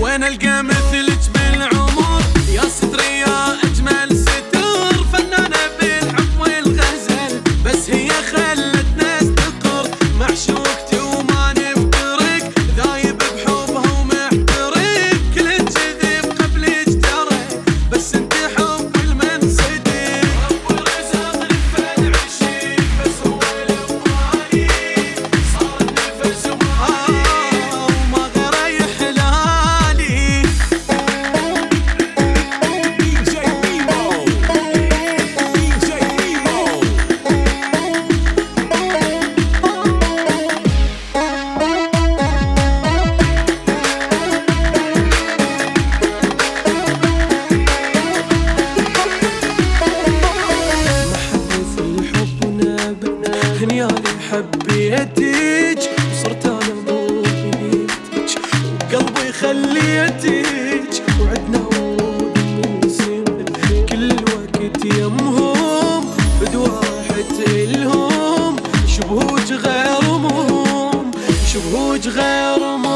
وأنا الجمال هني أنا حبيتك صرت أنا موجيتك وقلبي خليتك وعدنا ورود الموسم كل وقت يمهم. بد واحد الهم شبهوج غير مهم شبهوج غير مهم